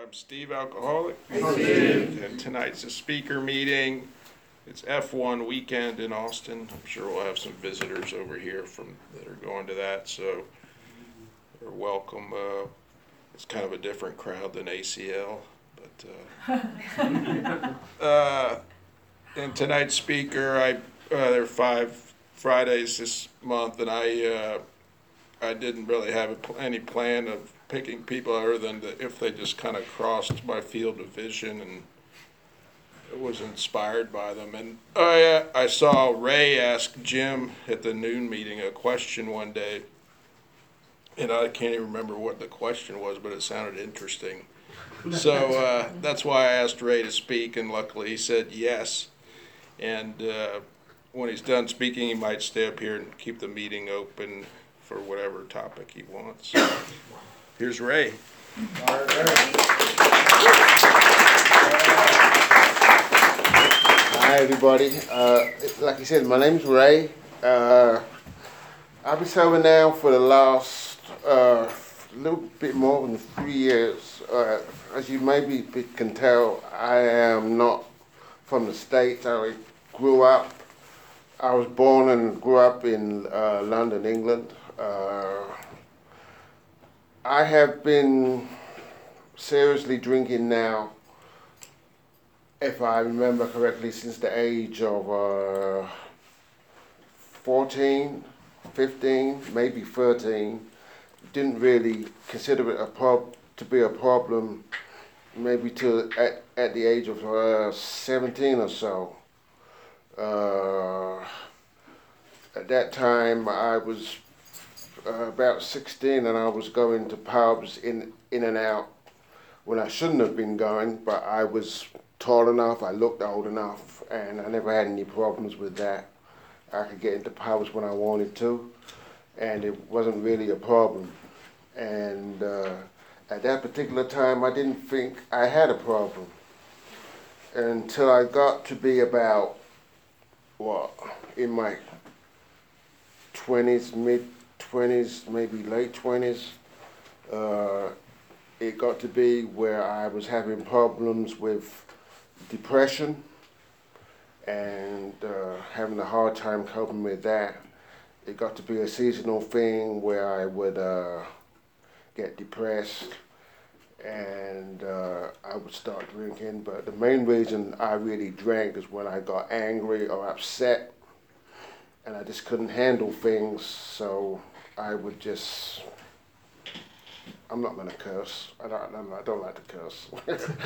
I'm Steve Alcoholic. Steve. And tonight's a speaker meeting. It's F1 weekend in Austin. I'm sure we'll have some visitors over here from, that are going to that, so they're welcome. Uh, It's kind of a different crowd than ACL, but, uh, uh, and tonight's speaker, I, uh, there are five Fridays this month, and I, uh, I didn't really have pl- any plan of picking people other than the- if they just kind of crossed my field of vision and was inspired by them. And I, uh, I saw Ray ask Jim at the noon meeting a question one day, and I can't even remember what the question was, but it sounded interesting. So uh, that's why I asked Ray to speak, and luckily he said yes. And uh, when he's done speaking, he might stay up here and keep the meeting open for whatever topic he wants. Here's Ray. Hi, everybody. Uh, like you said, my name's Ray. Uh, I've been serving now for the last uh, little bit more than three years. Uh, as you maybe can tell, I am not from the States. I grew up, I was born and grew up in uh, London, England. I have been seriously drinking now if I remember correctly, since the age of uh, 14, 15, maybe 13, didn't really consider it a prob- to be a problem maybe till at, at the age of uh, 17 or so. Uh, at that time, I was uh, about 16 and I was going to pubs in, in and out when I shouldn't have been going, but I was tall enough, I looked old enough, and I never had any problems with that. I could get into pubs when I wanted to, and it wasn't really a problem. And uh, at that particular time, I didn't think I had a problem until I got to be about, what, in my 20s, mid 20s, maybe late 20s. Uh, it got to be where I was having problems with depression and uh, having a hard time coping with that. It got to be a seasonal thing where I would uh, get depressed and uh, I would start drinking. But the main reason I really drank is when I got angry or upset and I just couldn't handle things, so I would just I'm not gonna curse. I don't. I'm, I don't like to curse.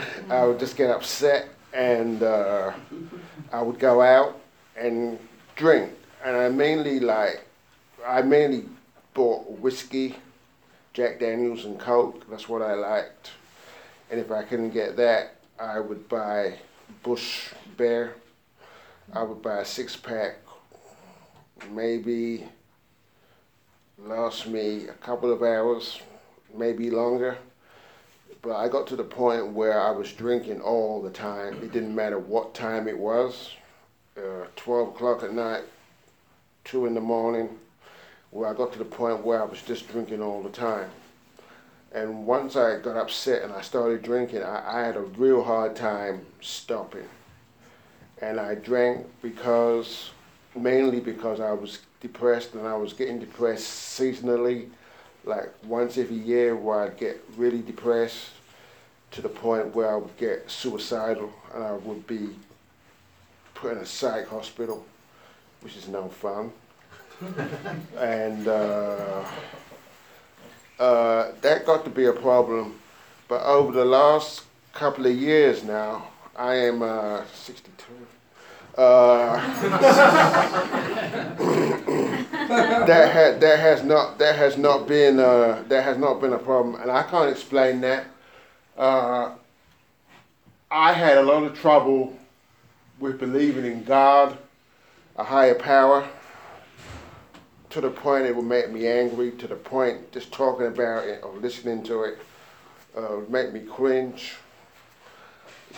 I would just get upset, and uh, I would go out and drink. And I mainly like, I mainly bought whiskey, Jack Daniels, and Coke. That's what I liked. And if I couldn't get that, I would buy Busch Beer. I would buy a six pack. Maybe last me a couple of hours maybe longer. But I got to the point where I was drinking all the time. It didn't matter what time it was uh, 12 o'clock at night, 2 in the morning, where I got to the point where I was just drinking all the time. And once I got upset and I started drinking, I, I had a real hard time stopping. And I drank because, mainly because I was depressed and I was getting depressed seasonally like once every year where I'd get really depressed to the point where I would get suicidal and I would be put in a psych hospital, which is no fun. and uh, uh, that got to be a problem. But over the last couple of years now, I am uh, 62. Uh, that ha- that has not that has not been uh, that has not been a problem, and I can't explain that. Uh, I had a lot of trouble with believing in God, a higher power, to the point it would make me angry. To the point just talking about it or listening to it uh, would make me cringe.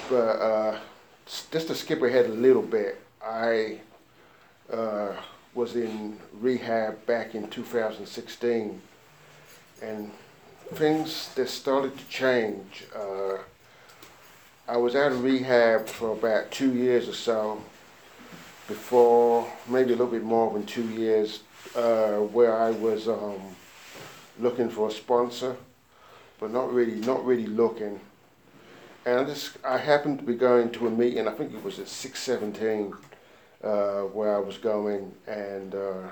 But uh, just to skip ahead a little bit, I. Uh, was in rehab back in 2016, and things that started to change. Uh, I was out of rehab for about two years or so before, maybe a little bit more than two years, uh, where I was um, looking for a sponsor, but not really, not really looking. And I just, I happened to be going to a meeting. I think it was at six seventeen, uh, where I was going, and uh,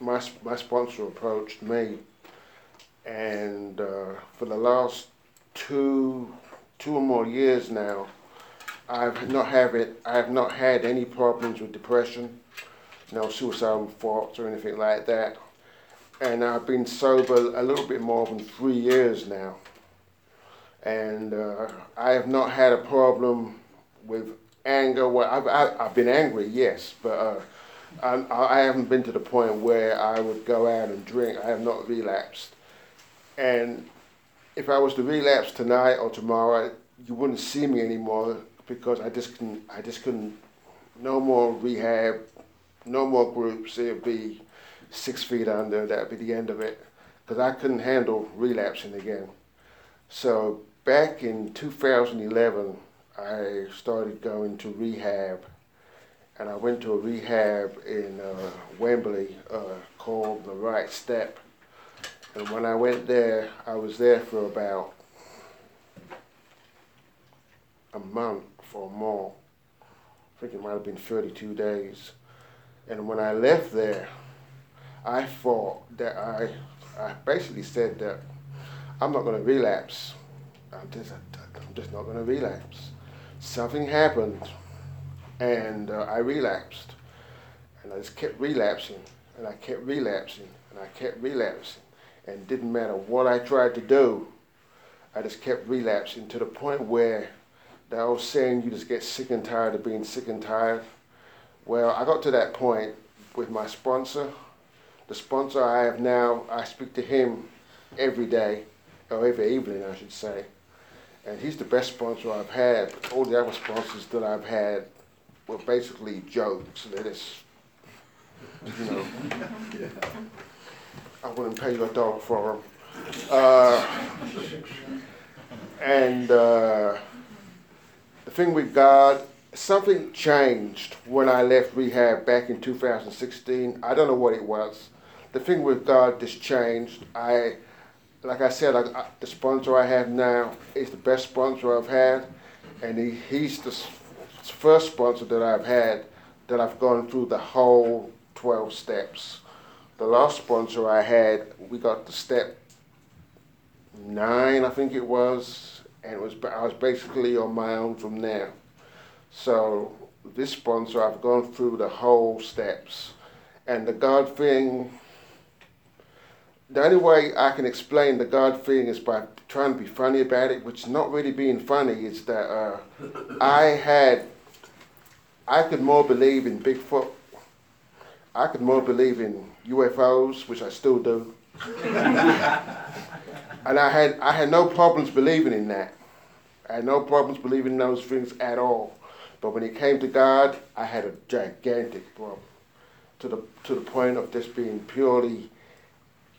my my sponsor approached me, and uh, for the last two two or more years now, I've not have it. I have not had any problems with depression, no suicidal thoughts or anything like that, and I've been sober a little bit more than three years now, and uh, I have not had a problem with anger. Well, I've, I've, I've been angry, yes, but. Uh, I, I haven't been to the point where I would go out and drink. I have not relapsed. And if I was to relapse tonight or tomorrow, you wouldn't see me anymore because I just couldn't. I just couldn't. No more rehab, no more groups. It'd be six feet under. That'd be the end of it because I couldn't handle relapsing again. So back in 2011, I started going to rehab and I went to a rehab in uh, Wimberley uh, called the Right Step. And when I went there, I was there for about a month or more. I think it might have been 32 days. And when I left there, I thought that I, I basically said that I'm not going to relapse. I'm just, I'm just not going to relapse. Something happened and uh, I relapsed. And I just kept relapsing, and I kept relapsing, and I kept relapsing. And didn't matter what I tried to do, I just kept relapsing to the point where that old saying, you just get sick and tired of being sick and tired. Well, I got to that point with my sponsor. The sponsor I have now, I speak to him every day, or every evening, I should say. And he's the best sponsor I've had. All the other sponsors that I've had were basically jokes. That is, you know, I wouldn't pay you a dollar for them. Uh, and uh, the thing with God, something changed when I left rehab back in 2016. I don't know what it was. The thing with God just changed. I, like I said, I, I, the sponsor I have now is the best sponsor I've had, and he, he's the first sponsor that I've had that I've gone through the whole 12 steps. The last sponsor I had, we got to step nine, I think it was, and it was I was basically on my own from there. So this sponsor, I've gone through the whole steps, and the God thing. The only way I can explain the God thing is by trying to be funny about it, which is not really being funny. Is that uh, I had I could more believe in Bigfoot. I could more believe in UFOs, which I still do. and I had I had no problems believing in that. I had no problems believing in those things at all. But when it came to God, I had a gigantic problem. To the to the point of just being purely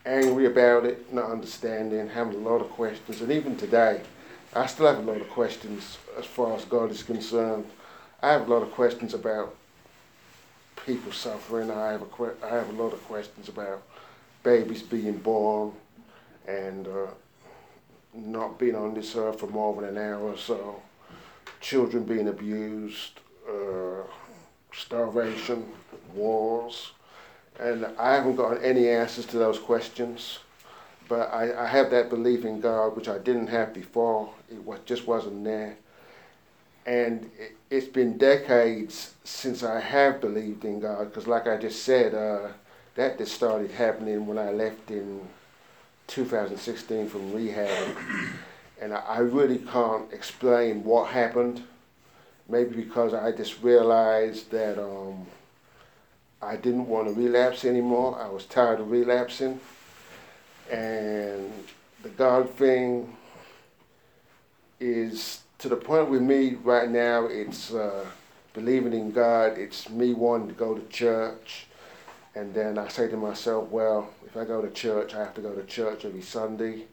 angry about it, not understanding, having a lot of questions, and even today, I still have a lot of questions as far as God is concerned. I have a lot of questions about people suffering. I have a que- I have a lot of questions about babies being born and uh, not being on this earth for more than an hour or so, children being abused, uh, starvation, wars, and I haven't got any answers to those questions. But I, I have that belief in God, which I didn't have before. It was, just wasn't there and it's been decades since I have believed in God, because like I just said, uh, that just started happening when I left in 2016 from rehab, and I, I really can't explain what happened. Maybe because I just realized that um, I didn't want to relapse anymore. I was tired of relapsing, and the God thing is to the point with me right now, it's uh, believing in God. It's me wanting to go to church. And then I say to myself, well, if I go to church, I have to go to church every Sunday.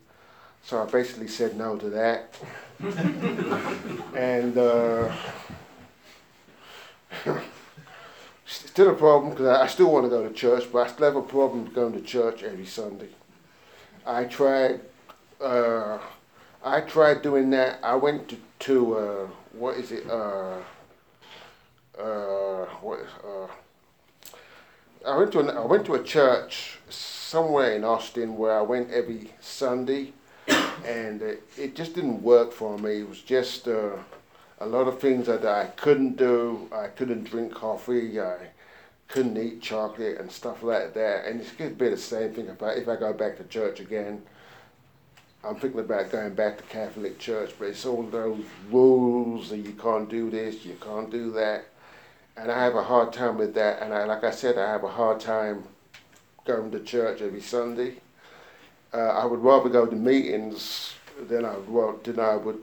So I basically said no to that. and uh, still a problem because I I still want to go to church, but I still have a problem going to church every Sunday. I tried. Uh, I tried doing that. I went to, to uh, what is it? Uh, uh, what? Uh, I went to an, I went to a church somewhere in Austin where I went every Sunday, and it, it just didn't work for me. It was just uh, a lot of things that I couldn't do. I couldn't drink coffee. I couldn't eat chocolate and stuff like that. And it's going to be the same thing if I if I go back to church again. I'm thinking about going back to Catholic Church, but it's all those rules that you can't do this, you can't do that, and I have a hard time with that. And I, like I said, I have a hard time going to church every Sunday. Uh, I would rather go to meetings than I would than I would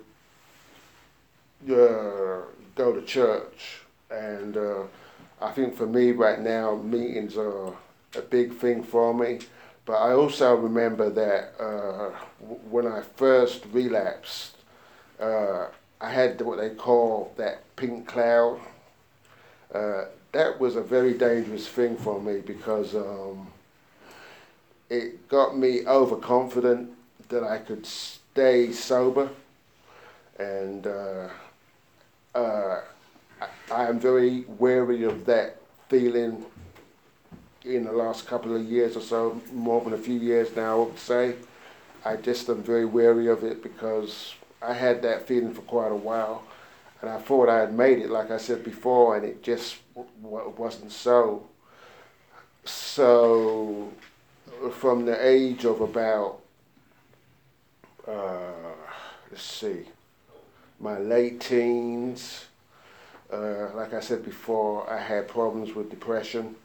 uh, go to church. And uh, I think for me right now, meetings are a big thing for me. But I also remember that uh, when I first relapsed, uh, I had what they call that pink cloud. Uh, that was a very dangerous thing for me because um, it got me overconfident that I could stay sober, and uh, uh, I, am very wary of that feeling in the last couple of years or so, more than a few years now, I would say. I just am very wary of it because I had that feeling for quite a while, and I thought I had made it, like I said before, and it just w- wasn't so. So, from the age of about, uh, let's see, my late teens, uh, like I said before, I had problems with depression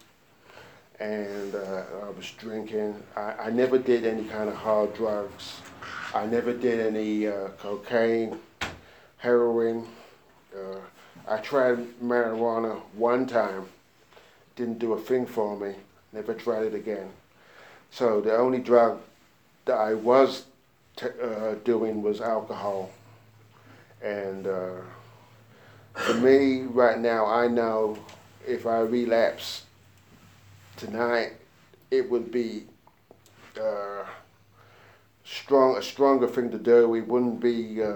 and uh, I was drinking. I, I never did any kind of hard drugs. I never did any uh, cocaine, heroin. Uh, I tried marijuana one time, didn't do a thing for me. Never tried it again. So the only drug that I was t- uh, doing was alcohol. And uh, for me, right now, I know if I relapse tonight, it would be uh, strong, a stronger thing to do. We wouldn't be uh,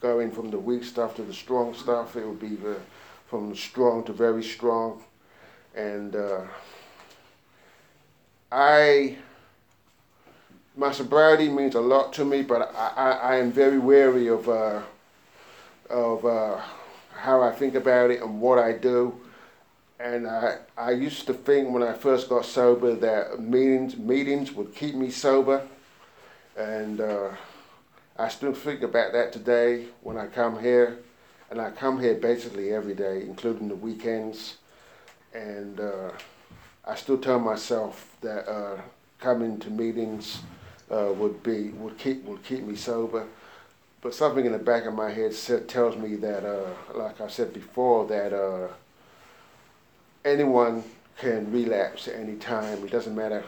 going from the weak stuff to the strong stuff. It would be the, from the strong to very strong. And uh, I, my sobriety means a lot to me, but I, I, I am very wary of uh, of uh, how I think about it and what I do. And I, I used to think when I first got sober that meetings meetings would keep me sober, and uh, I still think about that today when I come here, and I come here basically every day, including the weekends, and uh, I still tell myself that uh, coming to meetings uh, would be would keep would keep me sober. But something in the back of my head tells me that, uh, like I said before, that uh, anyone can relapse at any time. It doesn't matter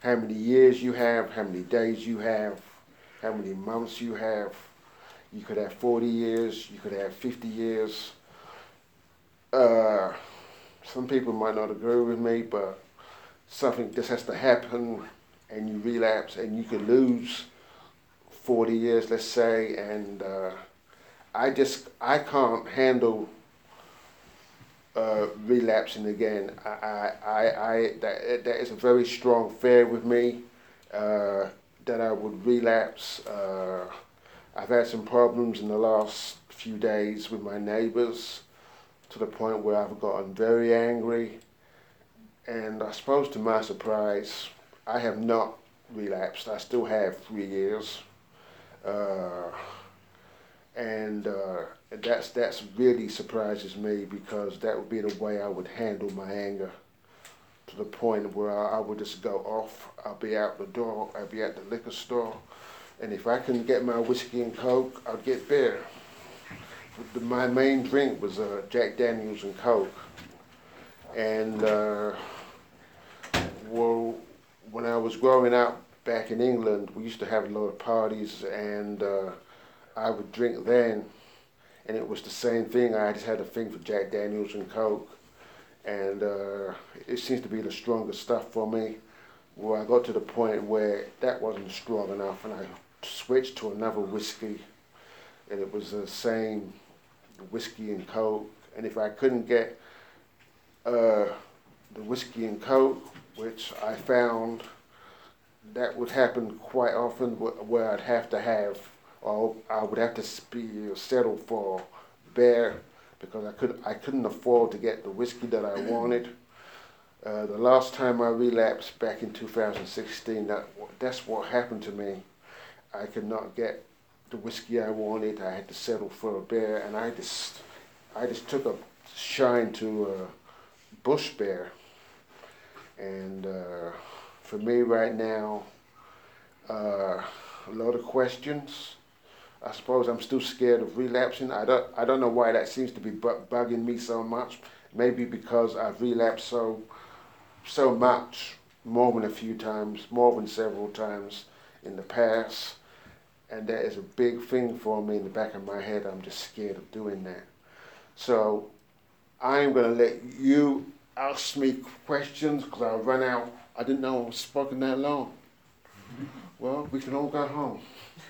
how many years you have, how many days you have, how many months you have. You could have 40 years, you could have 50 years. Uh, some people might not agree with me, but something just has to happen and you relapse and you could lose 40 years, let's say, and uh, I just, I can't handle uh, relapsing again. I, I, I, that, that is a very strong fear with me uh, that I would relapse. Uh, I've had some problems in the last few days with my neighbors to the point where I've gotten very angry. And I suppose to my surprise, I have not relapsed. I still have three years. Uh, and uh, that's that's really surprises me because that would be the way I would handle my anger to the point where I, I would just go off. I'll be out the door. I'll be at the liquor store, and if I couldn't get my whiskey and coke, I'd get beer. The, my main drink was uh, Jack Daniels and Coke, and uh, well, when I was growing up back in England, we used to have a lot of parties, and uh, I would drink then, and it was the same thing. I just had a thing for Jack Daniels and Coke, and uh, it seems to be the strongest stuff for me. Well, I got to the point where that wasn't strong enough, and I switched to another whiskey, and it was the same whiskey and Coke. And if I couldn't get uh, the whiskey and Coke, which I found that would happen quite often, where I'd have to have, or I would have to be settled for beer because I could I couldn't afford to get the whiskey that I wanted. Uh, the last time I relapsed back in 2016, that that's what happened to me. I could not get the whiskey I wanted. I had to settle for a beer, and I just I just took a shine to uh, Busch Beer. And uh, for me right now, uh, a lot of questions. I suppose I'm still scared of relapsing. I don't I don't know why that seems to be bu- bugging me so much. Maybe because I've relapsed so so much, more than a few times, more than several times in the past. And that is a big thing for me in the back of my head. I'm just scared of doing that. So I'm going to let you ask me questions because I'll run out. I didn't know I was spoken that long. Well, we can all go home.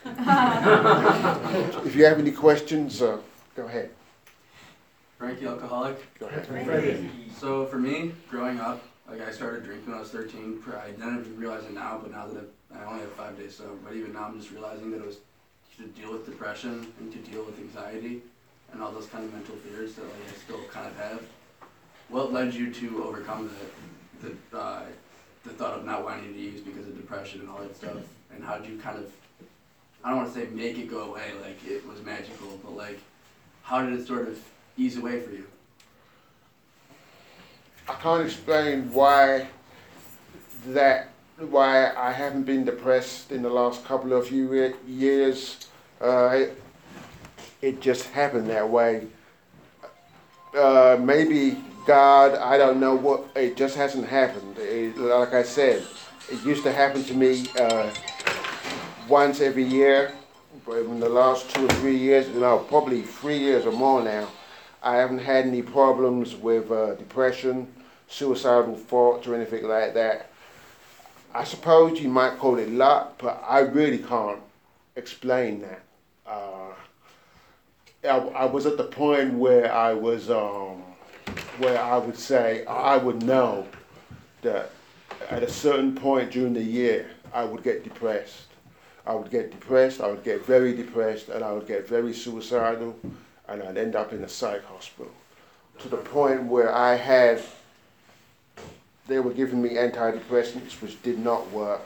if you have any questions, uh, go ahead. Frankie alcoholic. Go ahead. So for me, growing up, like I started drinking when I was 13. I didn't even realize it now, but now that I I only have five days sober, but even now I'm just realizing that it was to deal with depression and to deal with anxiety and all those kind of mental fears that like I still kind of have. What led you to overcome the the uh, the thought of not wanting to use because of depression and all that stuff? And how did you kind of I don't want to say make it go away like it was magical, but like how did it sort of ease away for you? I can't explain why that why I haven't been depressed in the last couple of few years. Uh, it, it just happened that way. Uh, maybe God, I don't know what. It just hasn't happened. It, like I said, it used to happen to me uh, once every year. But in the last two or three years, no, probably three years or more now, I haven't had any problems with uh, depression, suicidal thoughts, or anything like that. I suppose you might call it luck, but I really can't explain that. Uh, I, I was at the point where I was, um, where I would say I would know that at a certain point during the year I would get depressed. I would get depressed, I would get very depressed, and I would get very suicidal, and I'd end up in a psych hospital. To the point where I had, they were giving me antidepressants, which did not work.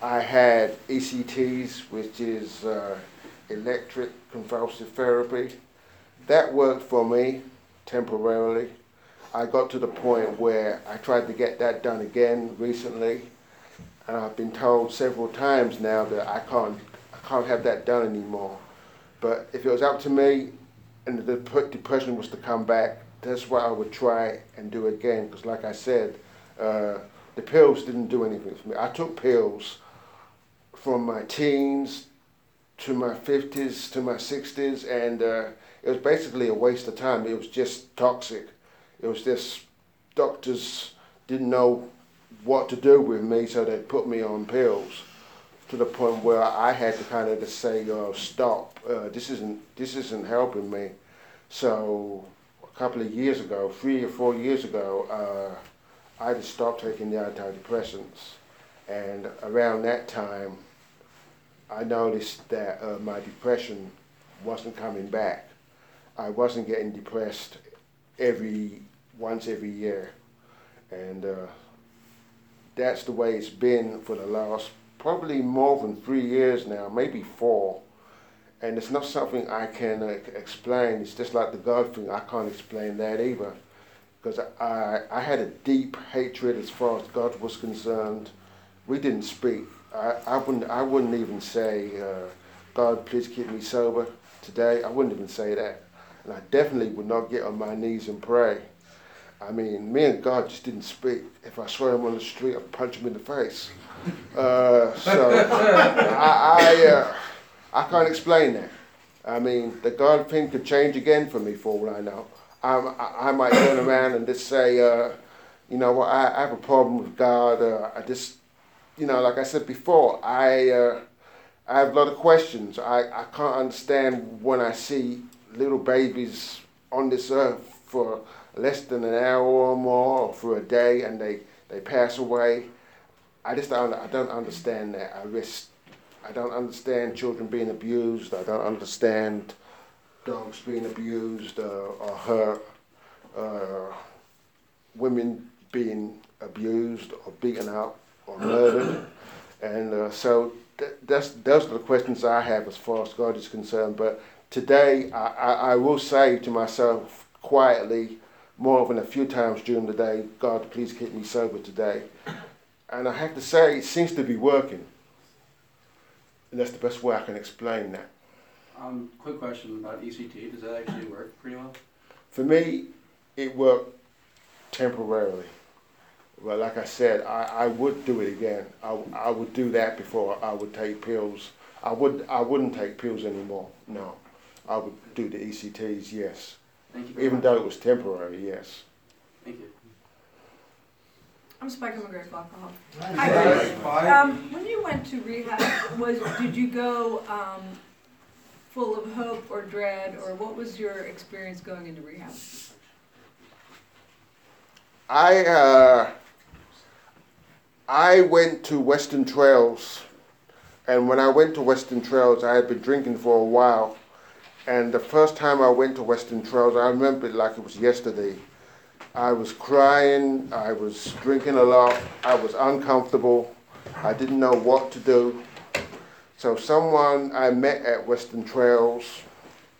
I had ECTs, which is uh, electric convulsive therapy. That worked for me temporarily. I got to the point where I tried to get that done again recently, and I've been told several times now that I can't, I can't have that done anymore. But if it was up to me, and the depression was to come back, that's what I would try and do again. Because, like I said, uh, the pills didn't do anything for me. I took pills from my teens to my 50s to my 60s, and uh, it was basically a waste of time. It was just toxic. It was just doctors didn't know what to do with me, so they put me on pills to the point where I had to kind of just say, uh, "Stop! Uh, this isn't this isn't helping me." So a couple of years ago, three or four years ago, uh, I just stopped taking the antidepressants, and around that time, I noticed that uh, my depression wasn't coming back. I wasn't getting depressed every once every year, and uh, that's the way it's been for the last probably more than three years now, maybe four. And it's not something I can uh, explain. It's just like the God thing. I can't explain that either, because I I had a deep hatred as far as God was concerned. We didn't speak. I, I wouldn't I wouldn't even say, uh, God, please keep me sober today. I wouldn't even say that, and I definitely would not get on my knees and pray. I mean, me and God just didn't speak. If I saw him on the street, I'd punch him in the face. Uh, so I, I, uh, I can't explain that. I mean, the God thing could change again for me for all I know. I, I might turn around and just say, uh, you know what, I, I have a problem with God. Uh, I just, you know, like I said before, I, uh, I have a lot of questions. I, I can't understand when I see little babies on this earth for less than an hour or more, or for a day, and they, they pass away. I just don't, I don't understand that. I just, I don't understand children being abused. I don't understand dogs being abused uh, or hurt. Uh, women being abused or beaten up or murdered. And uh, so th- that's, those are the questions I have as far as God is concerned. But today, I, I, I will say to myself quietly, more than a few times during the day, God, please keep me sober today. And I have to say, it seems to be working. And that's the best way I can explain that. Um, quick question about ECT. Does that actually work pretty well? For me, it worked temporarily. But like I said, I, I would do it again. I, I would do that before I would take pills. I would I wouldn't take pills anymore. No, I would do the ECTs. Yes, Thank you. Very even much. though it was temporary. Yes. Thank you. I'm Spike, I'm a grateful alcoholic. Hi, Hi, Chris. Um, when you went to rehab, was, did you go, um, full of hope or dread, or what was your experience going into rehab? I uh, I went to Western Trails, and when I went to Western Trails, I had been drinking for a while. And the first time I went to Western Trails, I remember it like it was yesterday. I was crying, I was drinking a lot, I was uncomfortable, I didn't know what to do. So someone I met at Western Trails,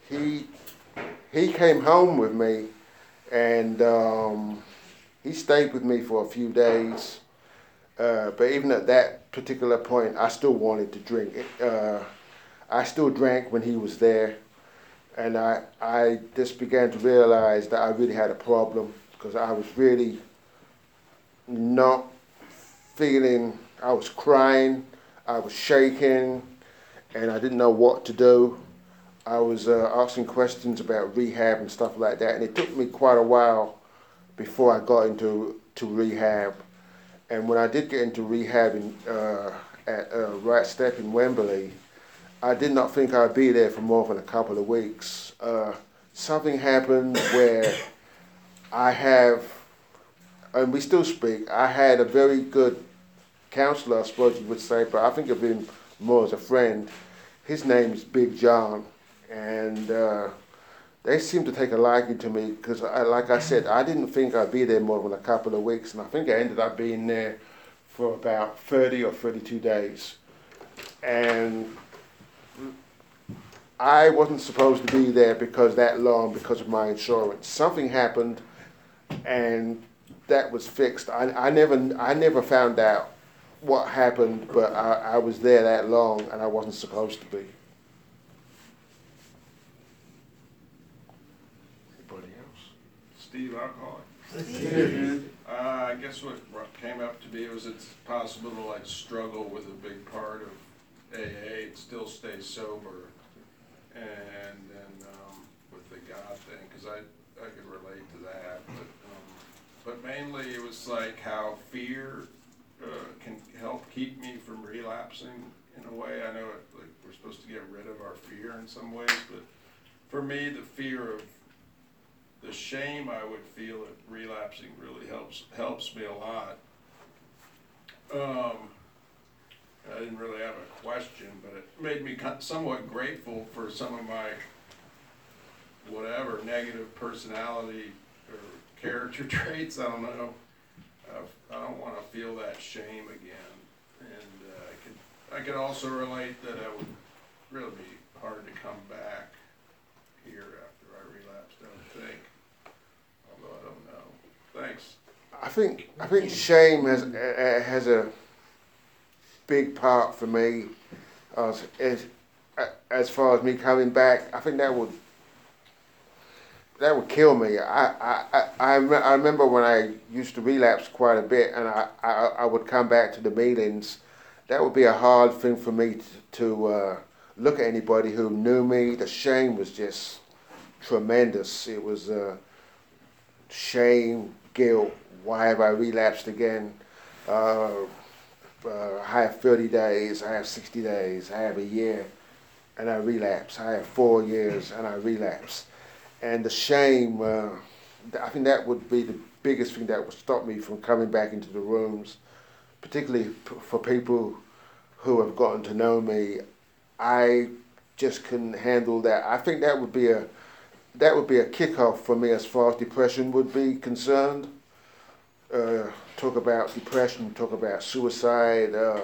he he came home with me, and um, he stayed with me for a few days. Uh, but even at that particular point, I still wanted to drink. Uh, I still drank when he was there, and I I just began to realize that I really had a problem because I was really not feeling. I was crying, I was shaking, and I didn't know what to do. I was uh, asking questions about rehab and stuff like that, and it took me quite a while before I got into to rehab. And when I did get into rehab in, uh, at uh, Right Step in Wimberley, I did not think I'd be there for more than a couple of weeks. Uh, something happened where I have, and we still speak, I had a very good counselor, I suppose you would say, but I think of him more as a friend. His name is Big John, and uh, they seemed to take a liking to me because, like I said, I didn't think I'd be there more than a couple of weeks, and I think I ended up being there for about 30 or 32 days. And I wasn't supposed to be there because that long because of my insurance. Something happened, and that was fixed. I, I never I never found out what happened, but I, I was there that long, and I wasn't supposed to be. Anybody else? Steve Alcoholic. Uh, I guess what what came up to be was it's possible to like struggle with a big part of AA and still stay sober. And then, um, with the God thing, cause I, I could relate to that, but, um, but mainly it was like how fear, uh, can help keep me from relapsing in a way. I know it, like, we're supposed to get rid of our fear in some ways, but for me, the fear of the shame I would feel at relapsing really helps helps me a lot. Um, I didn't really have a question, but it made me somewhat grateful for some of my whatever negative personality or character traits. I don't know. I don't want to feel that shame again, and uh, I could I could also relate that it would really be hard to come back here after I relapsed. I don't think, although I don't know. Thanks. I think I think shame has uh, has a big part for me as, as as far as me coming back. I think that would that would kill me. I, I, I, I remember when I used to relapse quite a bit, and I, I, I would come back to the meetings. That would be a hard thing for me to, to uh, look at anybody who knew me. The shame was just tremendous. It was uh, shame, guilt. Why have I relapsed again? Uh, uh, I have 30 days, I have 60 days, I have a year, and I relapse. I have four years, and I relapse. And the shame, uh, I think that would be the biggest thing that would stop me from coming back into the rooms, particularly p- for people who have gotten to know me. I just couldn't handle that. I think that would be a that would be a kickoff for me as far as depression would be concerned. Uh, talk about depression, talk about suicide. Uh,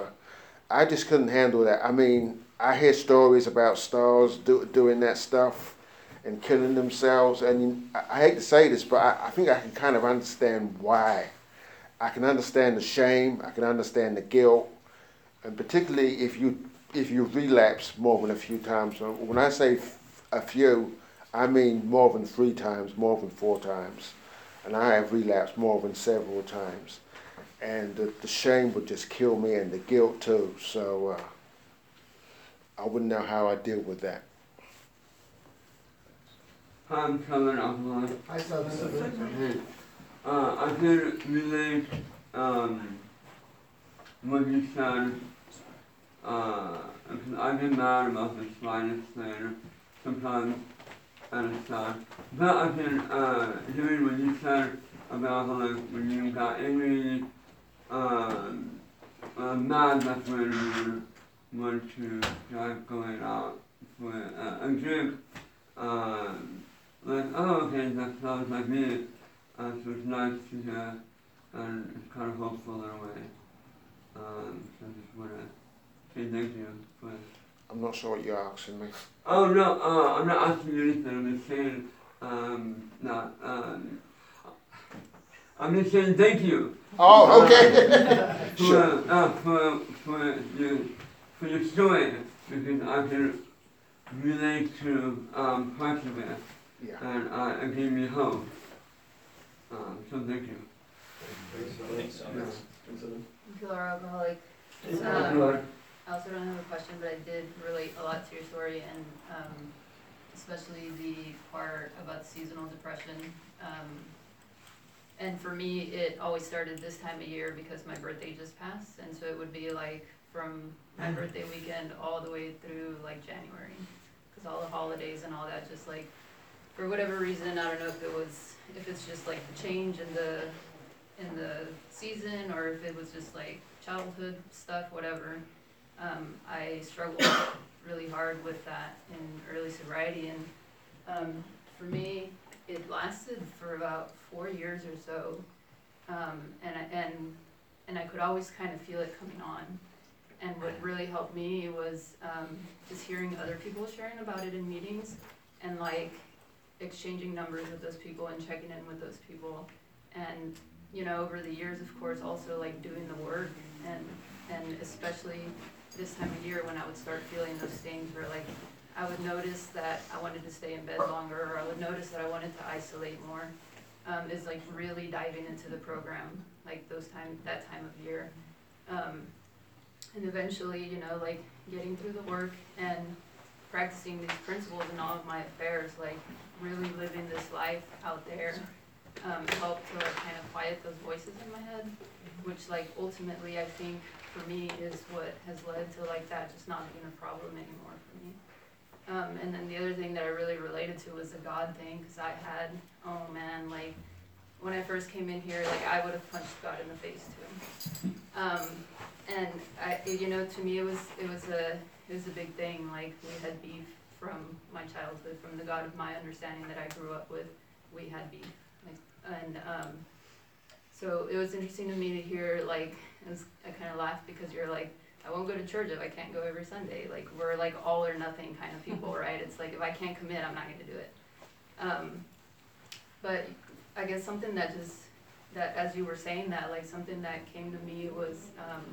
I just couldn't handle that. I mean, I hear stories about stars do, doing that stuff and killing themselves, and I, hate to say this, but I, I think I can kind of understand why. I can understand the shame. I can understand the guilt, and particularly if you if you relapse more than a few times. When I say f- a few, I mean more than three times, more than four times, and I have relapsed more than several times and the, the shame would just kill me and the guilt too. So uh, I wouldn't know how I deal with that. I'm Kevin Alkaline. Hi, Southern. Uh, I can relate um, what you said. Uh, because I get mad about the slightest thing sometimes, I can uh, hear what you said about like when you got angry, um, uh, mad. That's when you want to start going out for a drink. Um, like, oh, okay, that sounds like me. Uh, so it's nice to hear and it's kind of hopeful in a way. Um, so I just want to say thank you for I'm not sure what you're asking me. Oh, no, uh, I'm not asking you anything. I'm just saying, um, not, um, I'm just saying thank you Oh, okay. for, sure. uh, for, for your, for your story because I can relate to, um, parts of it. Yeah. and uh, it gave me hope. Um, so thank you. Killer alcoholic. Uh, Um, I also don't have a question, but I did relate a lot to your story and um, especially the part about seasonal depression. Um, and for me, it always started this time of year because my birthday just passed, and so it would be like from my birthday weekend all the way through like January, because all the holidays and all that just like for whatever reason, I don't know if it was if it's just like the change in the in the season or if it was just like childhood stuff, whatever. Um, I struggled really hard with that in early sobriety, and um, for me, it lasted for about four years or so, um, and I, and and I could always kind of feel it coming on. And what really helped me was um, just hearing other people sharing about it in meetings, and like exchanging numbers with those people and checking in with those people, and you know over the years, of course, also like doing the work and and especially this time of year when I would start feeling those things where like I would notice that I wanted to stay in bed longer or I would notice that I wanted to isolate more um, is like really diving into the program like those time that time of year. Um, and eventually you know like getting through the work and practicing these principles in all of my affairs like really living this life out there um, helped to like kind of quiet those voices in my head which like ultimately I think for me is what has led to like that just not being a problem anymore for me. Um, and then the other thing that I really related to was the God thing, because I had, oh man, like when I first came in here, like I would have punched God in the face too. Um, and I, you know, to me it was it was a it was a big thing. Like we had beef from my childhood, from the God of my understanding that I grew up with. We had beef, like, and um, so it was interesting to me to hear like it was, I kind of laughed because you're like I won't go to church if I can't go every Sunday. Like we're like all or nothing kind of people, right? It's like if I can't commit, I'm not going to do it. Um, but I guess something that just that as you were saying that like something that came to me was um,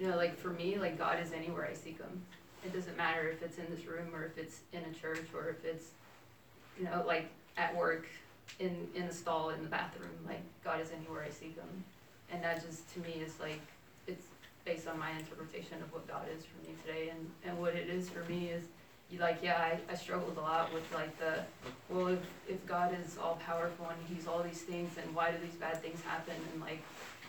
you know like for me like God is anywhere I seek Him. It doesn't matter if it's in this room or if it's in a church or if it's you know like at work, in, in the stall, in the bathroom, like, God is anywhere I seek him. And that just, to me, is like, it's based on my interpretation of what God is for me today, and, and what it is for me is, you like, yeah, I, I struggled a lot with like the, well, if, if God is all powerful and he's all these things, then why do these bad things happen? And like,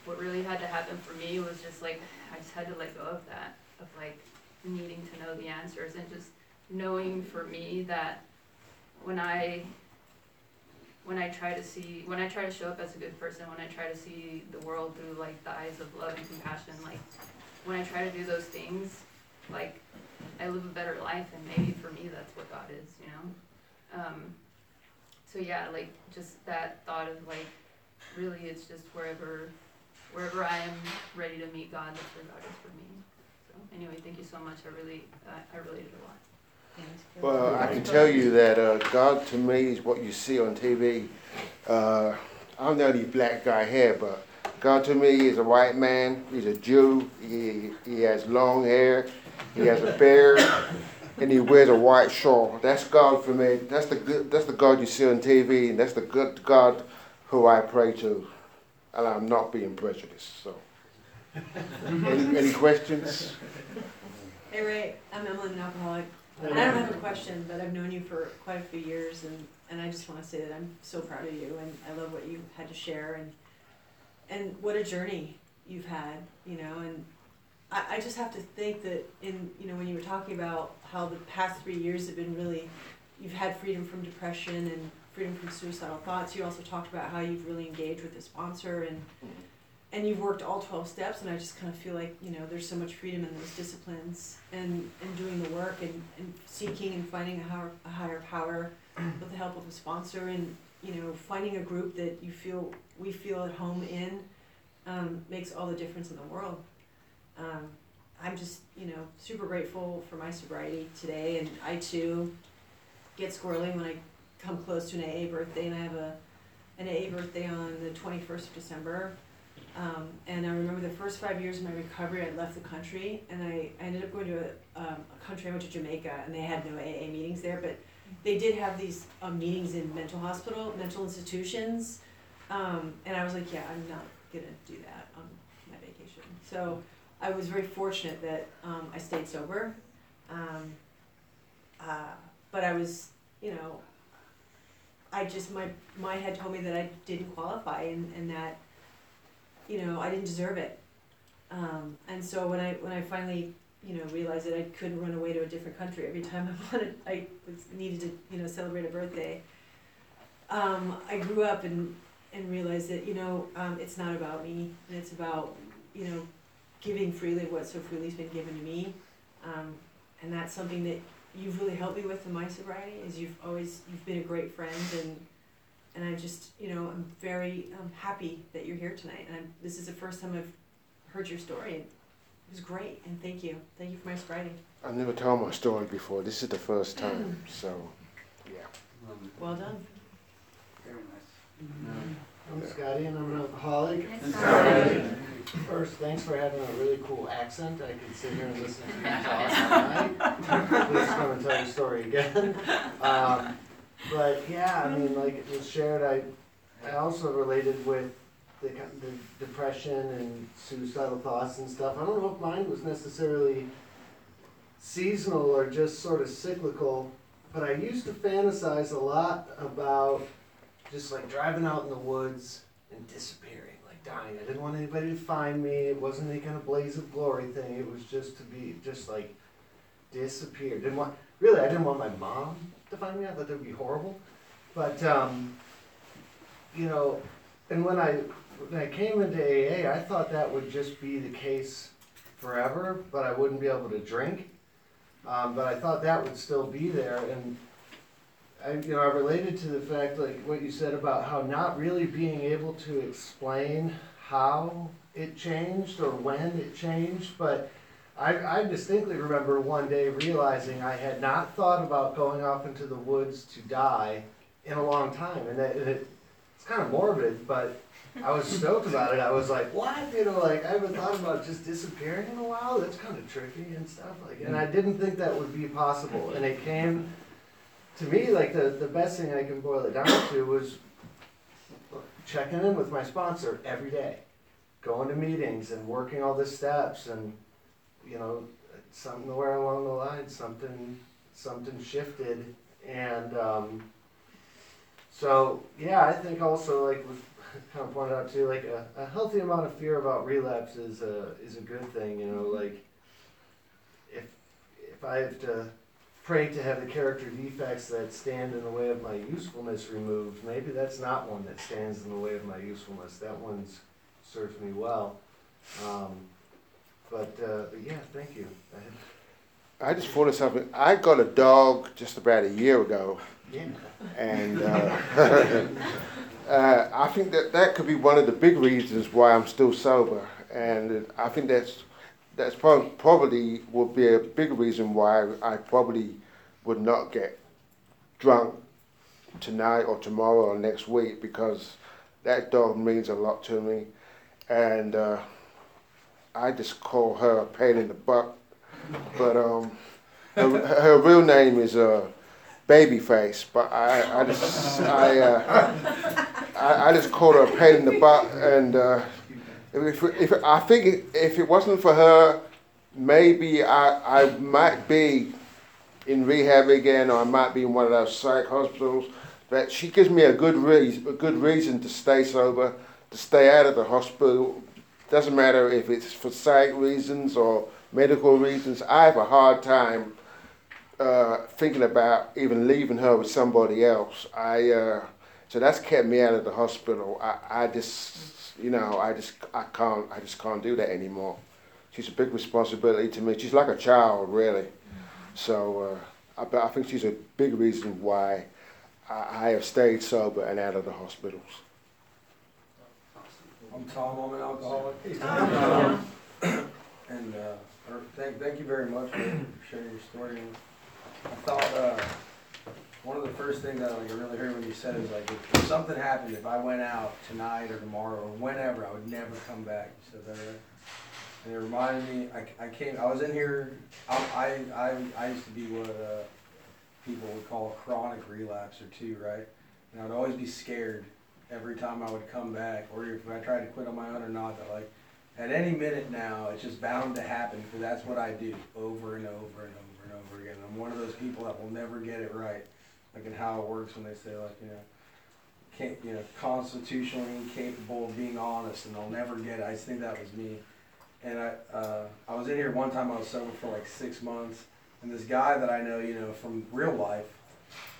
what really had to happen for me was just like, I just had to let go of that, of like needing to know the answers and just knowing for me that when I, when I try to see, when I try to show up as a good person, when I try to see the world through like the eyes of love and compassion, like when I try to do those things, like I live a better life and maybe for me that's what God is, you know? Um, so yeah, like just that thought of like, really it's just wherever, wherever I am ready to meet God, that's where God is for me. So anyway, thank you so much, I really, uh, I related a lot. Well, I can tell you that uh, God to me is what you see on TV. Uh, I'm the only black guy here, but God to me is a white man. He's a Jew. He, he has long hair. He has a beard, and he wears a white shawl. That's God for me. That's the good. That's the God you see on TV, and that's the good God who I pray to. And I'm not being prejudiced. So, any, any questions? Hey Ray, I'm Emily, an alcoholic. I don't have a question, but I've known you for quite a few years and, and I just wanna say that I'm so proud of you and I love what you had to share and, and what a journey you've had, you know, and I, I just have to think that in, you know, when you were talking about how the past three years have been really, you've had freedom from depression and freedom from suicidal thoughts, you also talked about how you've really engaged with a sponsor and, mm-hmm. And you've worked all 12 steps and i just kind of feel like you know there's so much freedom in those disciplines and and doing the work and, and seeking and finding a higher, a higher power with the help of a sponsor and you know finding a group that you feel we feel at home in um, makes all the difference in the world. Um, i'm just you know super grateful for my sobriety today and i too get squirrely when i come close to an aa birthday and i have a an aa birthday on the 21st of december um, and I remember the first five years of my recovery, I left the country, and I, I ended up going to a, um, a country. I went to Jamaica, and they had no AA meetings there, but they did have these um, meetings in mental hospital, mental institutions. Um, and I was like, yeah, I'm not gonna do that on my vacation. So I was very fortunate that um, I stayed sober. Um, uh, but I was, you know, I just my my head told me that I didn't qualify, and, and that you know, I didn't deserve it. Um, and so when I when I finally you know realized that I couldn't run away to a different country every time I wanted, I needed to you know celebrate a birthday. Um, I grew up and and realized that you know um, it's not about me, and it's about you know giving freely what so freely has been given to me, um, and that's something that you've really helped me with in my sobriety. Is you've always you've been a great friend and and I just, you know, I'm very um, happy that you're here tonight. And I'm, this is the first time I've heard your story. And it was great, and thank you. Thank you for my sobriety. I've never told my story before. This is the first time. So, yeah. Well done. Very nice. I'm Scotty and I'm an alcoholic. First, thanks for having a really cool accent. I could sit here and listen to you talk all night. Please come and tell your story again. Um, but yeah, I mean, like it was shared, I, I also related with the, the depression and suicidal thoughts and stuff. I don't know if mine was necessarily seasonal or just sort of cyclical, but I used to fantasize a lot about just like driving out in the woods and disappearing, like dying. I didn't want anybody to find me. It wasn't any kind of blaze of glory thing. It was just to be just like disappear. Didn't want really. I didn't want my mom to find me. Thought that would be horrible. But um, you know, and when I when I came into AA, I thought that would just be the case forever, but I wouldn't be able to drink. Um, but I thought that would still be there, and I, you know, I related to the fact, like what you said about how not really being able to explain how it changed or when it changed, but I, I distinctly remember one day realizing I had not thought about going off into the woods to die in a long time, and that it, it's kind of morbid, but I was stoked about it. I was like, what? You know, like I haven't thought about just disappearing in a while. That's kind of tricky and stuff. Like, and I didn't think that would be possible, and it came to me, like the, the best thing I can boil it down to was checking in with my sponsor every day, going to meetings and working all the steps and, you know, somewhere along the line, something, something shifted. And, um, so, yeah, I think also like was kind of pointed out too, like a, a healthy amount of fear about relapse is a, is a good thing, you know, like if, if I have to pray to have the character defects that stand in the way of my usefulness removed, maybe that's not one that stands in the way of my usefulness. That one's serves me well. Um, but, uh, but yeah, thank you. I, just thought of something. I got a dog just about a year ago, yeah. and uh, uh, I think that that could be one of the big reasons why I'm still sober. And I think that's that's prob- probably would be a big reason why I probably would not get drunk tonight or tomorrow or next week because that dog means a lot to me, and uh, I just call her a pain in the butt. But um, her, her real name is uh, Babyface, but I, I just I, uh, I I just call her a pain in the butt, and uh, if, if I think if it wasn't for her, maybe I I might be in rehab again, or I might be in one of those psych hospitals. But she gives me a good reason, a good reason to stay sober, to stay out of the hospital. Doesn't matter if it's for psych reasons or medical reasons. I have a hard time uh, thinking about even leaving her with somebody else. I uh, so that's kept me out of the hospital. I, I just you know I just I can't I just can't do that anymore. She's a big responsibility to me. She's like a child really. So uh, I, I think she's a big reason why I, I have stayed sober and out of the hospitals. I'm Tom, I'm an alcoholic. Tom. And, uh, or thank, thank you very much for sharing your story. And I thought, uh, one of the first things that like, I really heard when you said is like, if, if something happened, if I went out tonight or tomorrow or whenever, I would never come back. You said that right? And it reminded me, I, I came, I was in here, I, I, I, I used to be what, uh, people would call a chronic relapser too, right? And I'd always be scared every time I would come back, or if I tried to quit on my own or not, that like, at any minute now, it's just bound to happen, because that's what I do, over and over and over and over again. I'm one of those people that will never get it right, like in how it works when they say like, you know, can't, you know, constitutionally incapable of being honest, and I'll never get it. I just think that was me. And I, uh, I was in here one time. I was sober for like six months, and this guy that I know, you know, from real life,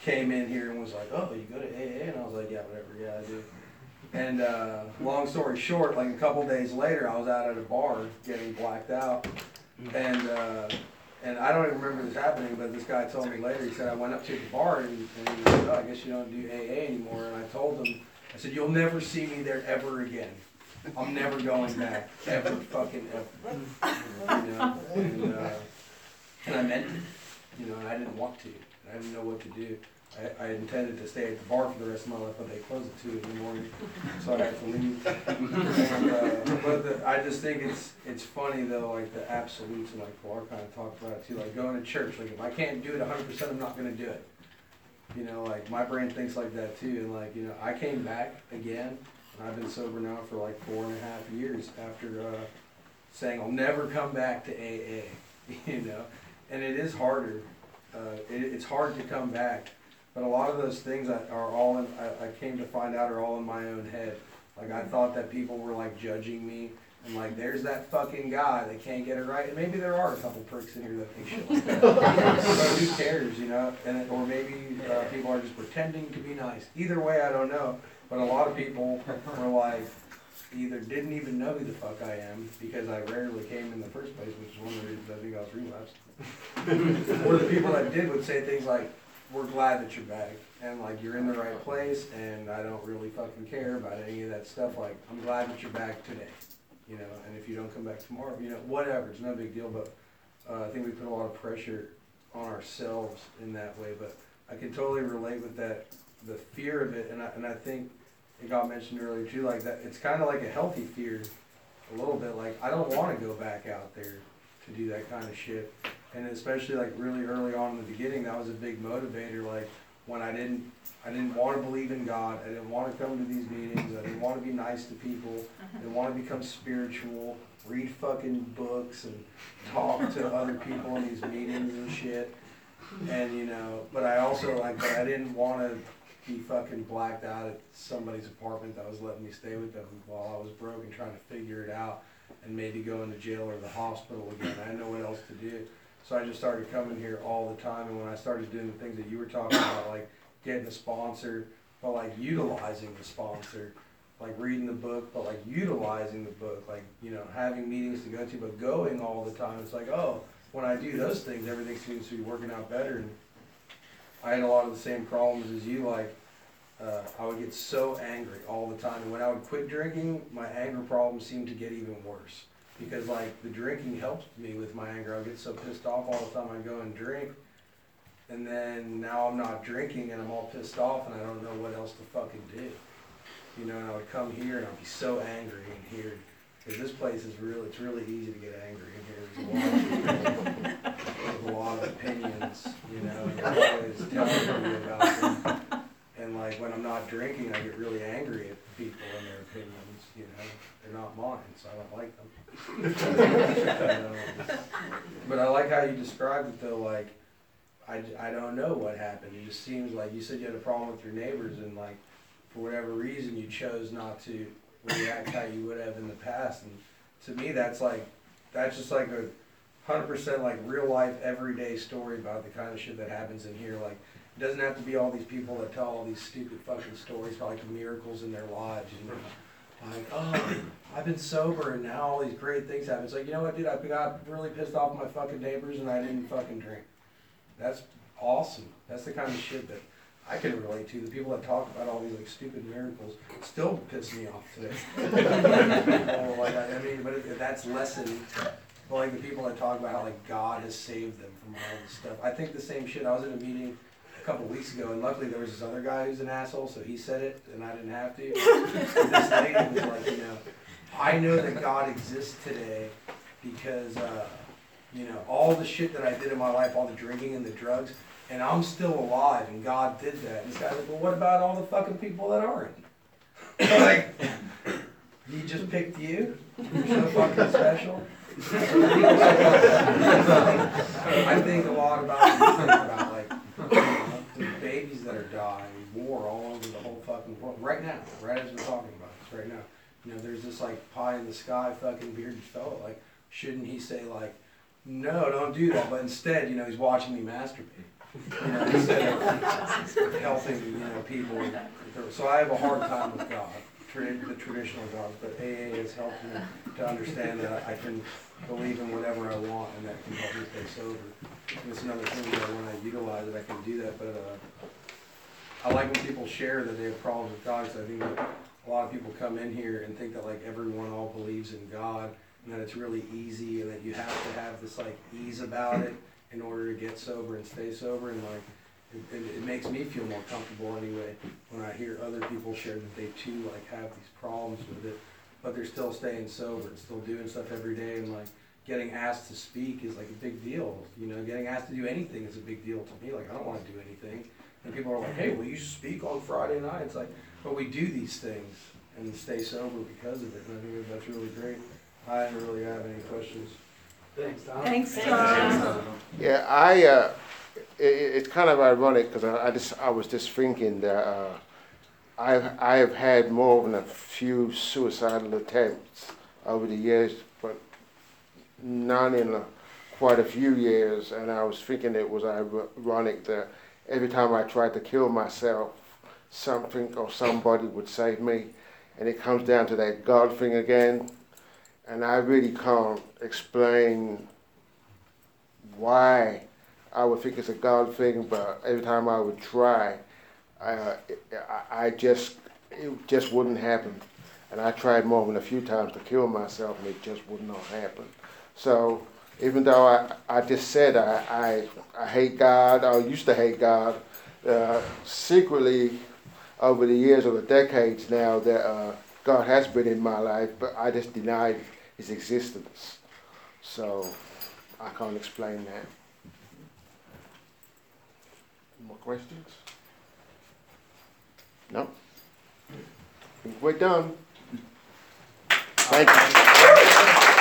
came in here and was like, "Oh, you go to AA?" And I was like, "Yeah, whatever. Yeah, I do." And uh, long story short, like a couple days later, I was out at a bar getting blacked out, and uh, and I don't even remember this happening, but this guy told me later. He said I went up to the bar and, and he said, "Oh, I guess you don't do AA anymore." And I told him, I said, "You'll never see me there ever again. I'm never going back, ever fucking ever." You know, and, uh, and I meant it. You know, I didn't want to. I didn't know what to do. I, I intended to stay at the bar for the rest of my life, but they closed at two in the morning, so I had to leave. And, uh, but the, I just think it's it's funny though, like the absolutes, and like Pilar kind of talked about it too, like going to church. Like if I can't do it 100, percent I'm not gonna do it. You know, like my brain thinks like that too, and like you know, I came back again, and I've been sober now for like four and a half years after uh, saying I'll never come back to AA. You know, and it is harder. Uh, it, it's hard to come back. But a lot of those things that are all in, I, I came to find out are all in my own head. Like I thought that people were like judging me and like there's that fucking guy that can't get it right. And maybe there are a couple pricks in here that think shit like that. but who cares, you know? And or maybe uh, people are just pretending to be nice. Either way, I don't know. But a lot of people were like either didn't even know who the fuck I am because I rarely came in the first place, which is one of the reasons I think I was relapsed. or the people that did would say things like, we're glad that you're back and like you're in the right place and I don't really fucking care about any of that stuff. Like I'm glad that you're back today, you know. And if you don't come back tomorrow, you know, whatever, it's no big deal. But uh, I think we put a lot of pressure on ourselves in that way. But I can totally relate with that, the fear of it, and I, and I think it got mentioned earlier too. Like that, it's kind of like a healthy fear, a little bit. Like I don't want to go back out there to do that kind of shit. And especially like really early on in the beginning, that was a big motivator. Like when I didn't, I didn't want to believe in God. I didn't want to come to these meetings. I didn't want to be nice to people. I didn't want to become spiritual, read fucking books and talk to other people in these meetings and shit. And you know, but I also like, but I didn't want to be fucking blacked out at somebody's apartment that was letting me stay with them while I was broke and trying to figure it out and maybe go into jail or the hospital again. I didn't know what else to do. So I just started coming here all the time and when I started doing the things that you were talking about, like getting a sponsor, but like utilizing the sponsor, like reading the book, but like utilizing the book, like, you know, having meetings to go to, but going all the time, it's like, oh, when I do those things, everything seems to be working out better and I had a lot of the same problems as you, like, uh, I would get so angry all the time. And when I would quit drinking, my anger problems seemed to get even worse. Because like the drinking helped me with my anger. I get so pissed off all the time I'd go and drink. And then now I'm not drinking and I'm all pissed off and I don't know what else to fucking do. You know, and I would come here and I'd be so angry in here. Because this place is real, it's really easy to get angry in here. There's a lot of people a lot of opinions, you know, and always telling me about them. And like when I'm not drinking, I get really angry at people and their opinions, you know. They're not mine, so I don't like them. But I like how you described it though, like, I, I don't know what happened. It just seems like you said you had a problem with your neighbors and like, for whatever reason, you chose not to react how you would have in the past. And to me, that's like, that's just like a hundred percent like real life, everyday story about the kind of shit that happens in here. Like, it doesn't have to be all these people that tell all these stupid fucking stories about like miracles in their lives. Know? Like, oh, I've been sober and now all these great things happen. It's like, you know what, dude? I got really pissed off my fucking neighbors and I didn't fucking drink. That's awesome. That's the kind of shit that I can relate to. The people that talk about all these like stupid miracles still piss me off today. Like, I mean, but that's lessened. But like the people that talk about how like God has saved them from all this stuff. I think the same shit. I was in a meeting couple weeks ago, and luckily there was this other guy who's an asshole, so he said it, and I didn't have to. And this lady was like, you know, I know that God exists today because, uh, you know, all the shit that I did in my life, all the drinking and the drugs, and I'm still alive, and God did that. And this guy's like, well, what about all the fucking people that aren't? like, he just picked you? You're so fucking special? I think a lot about, about like, you know, the babies that are dying, war all over the whole fucking world, right now, right as we're talking about this, right now. You know, there's this like pie in the sky fucking bearded fellow, like, shouldn't he say like, no, don't do that, but instead, you know, he's watching me masturbate. You know, instead of helping, you know, people. So I have a hard time with God, the traditional God, but AA has helped me to understand that I can believe in whatever I want and that can help me stay sober. And it's another thing that when I utilize it, I can do that, but, uh, I like when people share that they have problems with God, because I think a lot of people come in here and think that like everyone all believes in God, and that it's really easy, and that you have to have this like ease about it in order to get sober and stay sober, and like, it, it, it makes me feel more comfortable anyway, when I hear other people share that they too like have these problems with it, but they're still staying sober and still doing stuff every day, and like, getting asked to speak is like a big deal, you know, getting asked to do anything is a big deal to me, like, I don't wanna do anything. And people are like, hey, will you speak on Friday night? It's like, but we do these things and stay sober because of it, and I think that's really great. I don't really have any questions. Thanks, Tom. Thanks, Tom. Yeah, I, uh, i it's kind of ironic because I, I just, I was just thinking that, uh, I've, I have had more than a few suicidal attempts over the years, but none in a, quite a few years, and I was thinking it was ironic that every time I tried to kill myself, something or somebody would save me, and it comes down to that God thing again, and I really can't explain why I would think it's a God thing, but every time I would try, I, I, just, it just wouldn't happen. And I tried more than a few times to kill myself, and it just would not happen. So even though I, I just said I, I, I hate God, I used to hate God, uh, secretly over the years, over decades now, that uh, God has been in my life, but I just denied his existence. So I can't explain that. More questions? No? We're done. Thank you.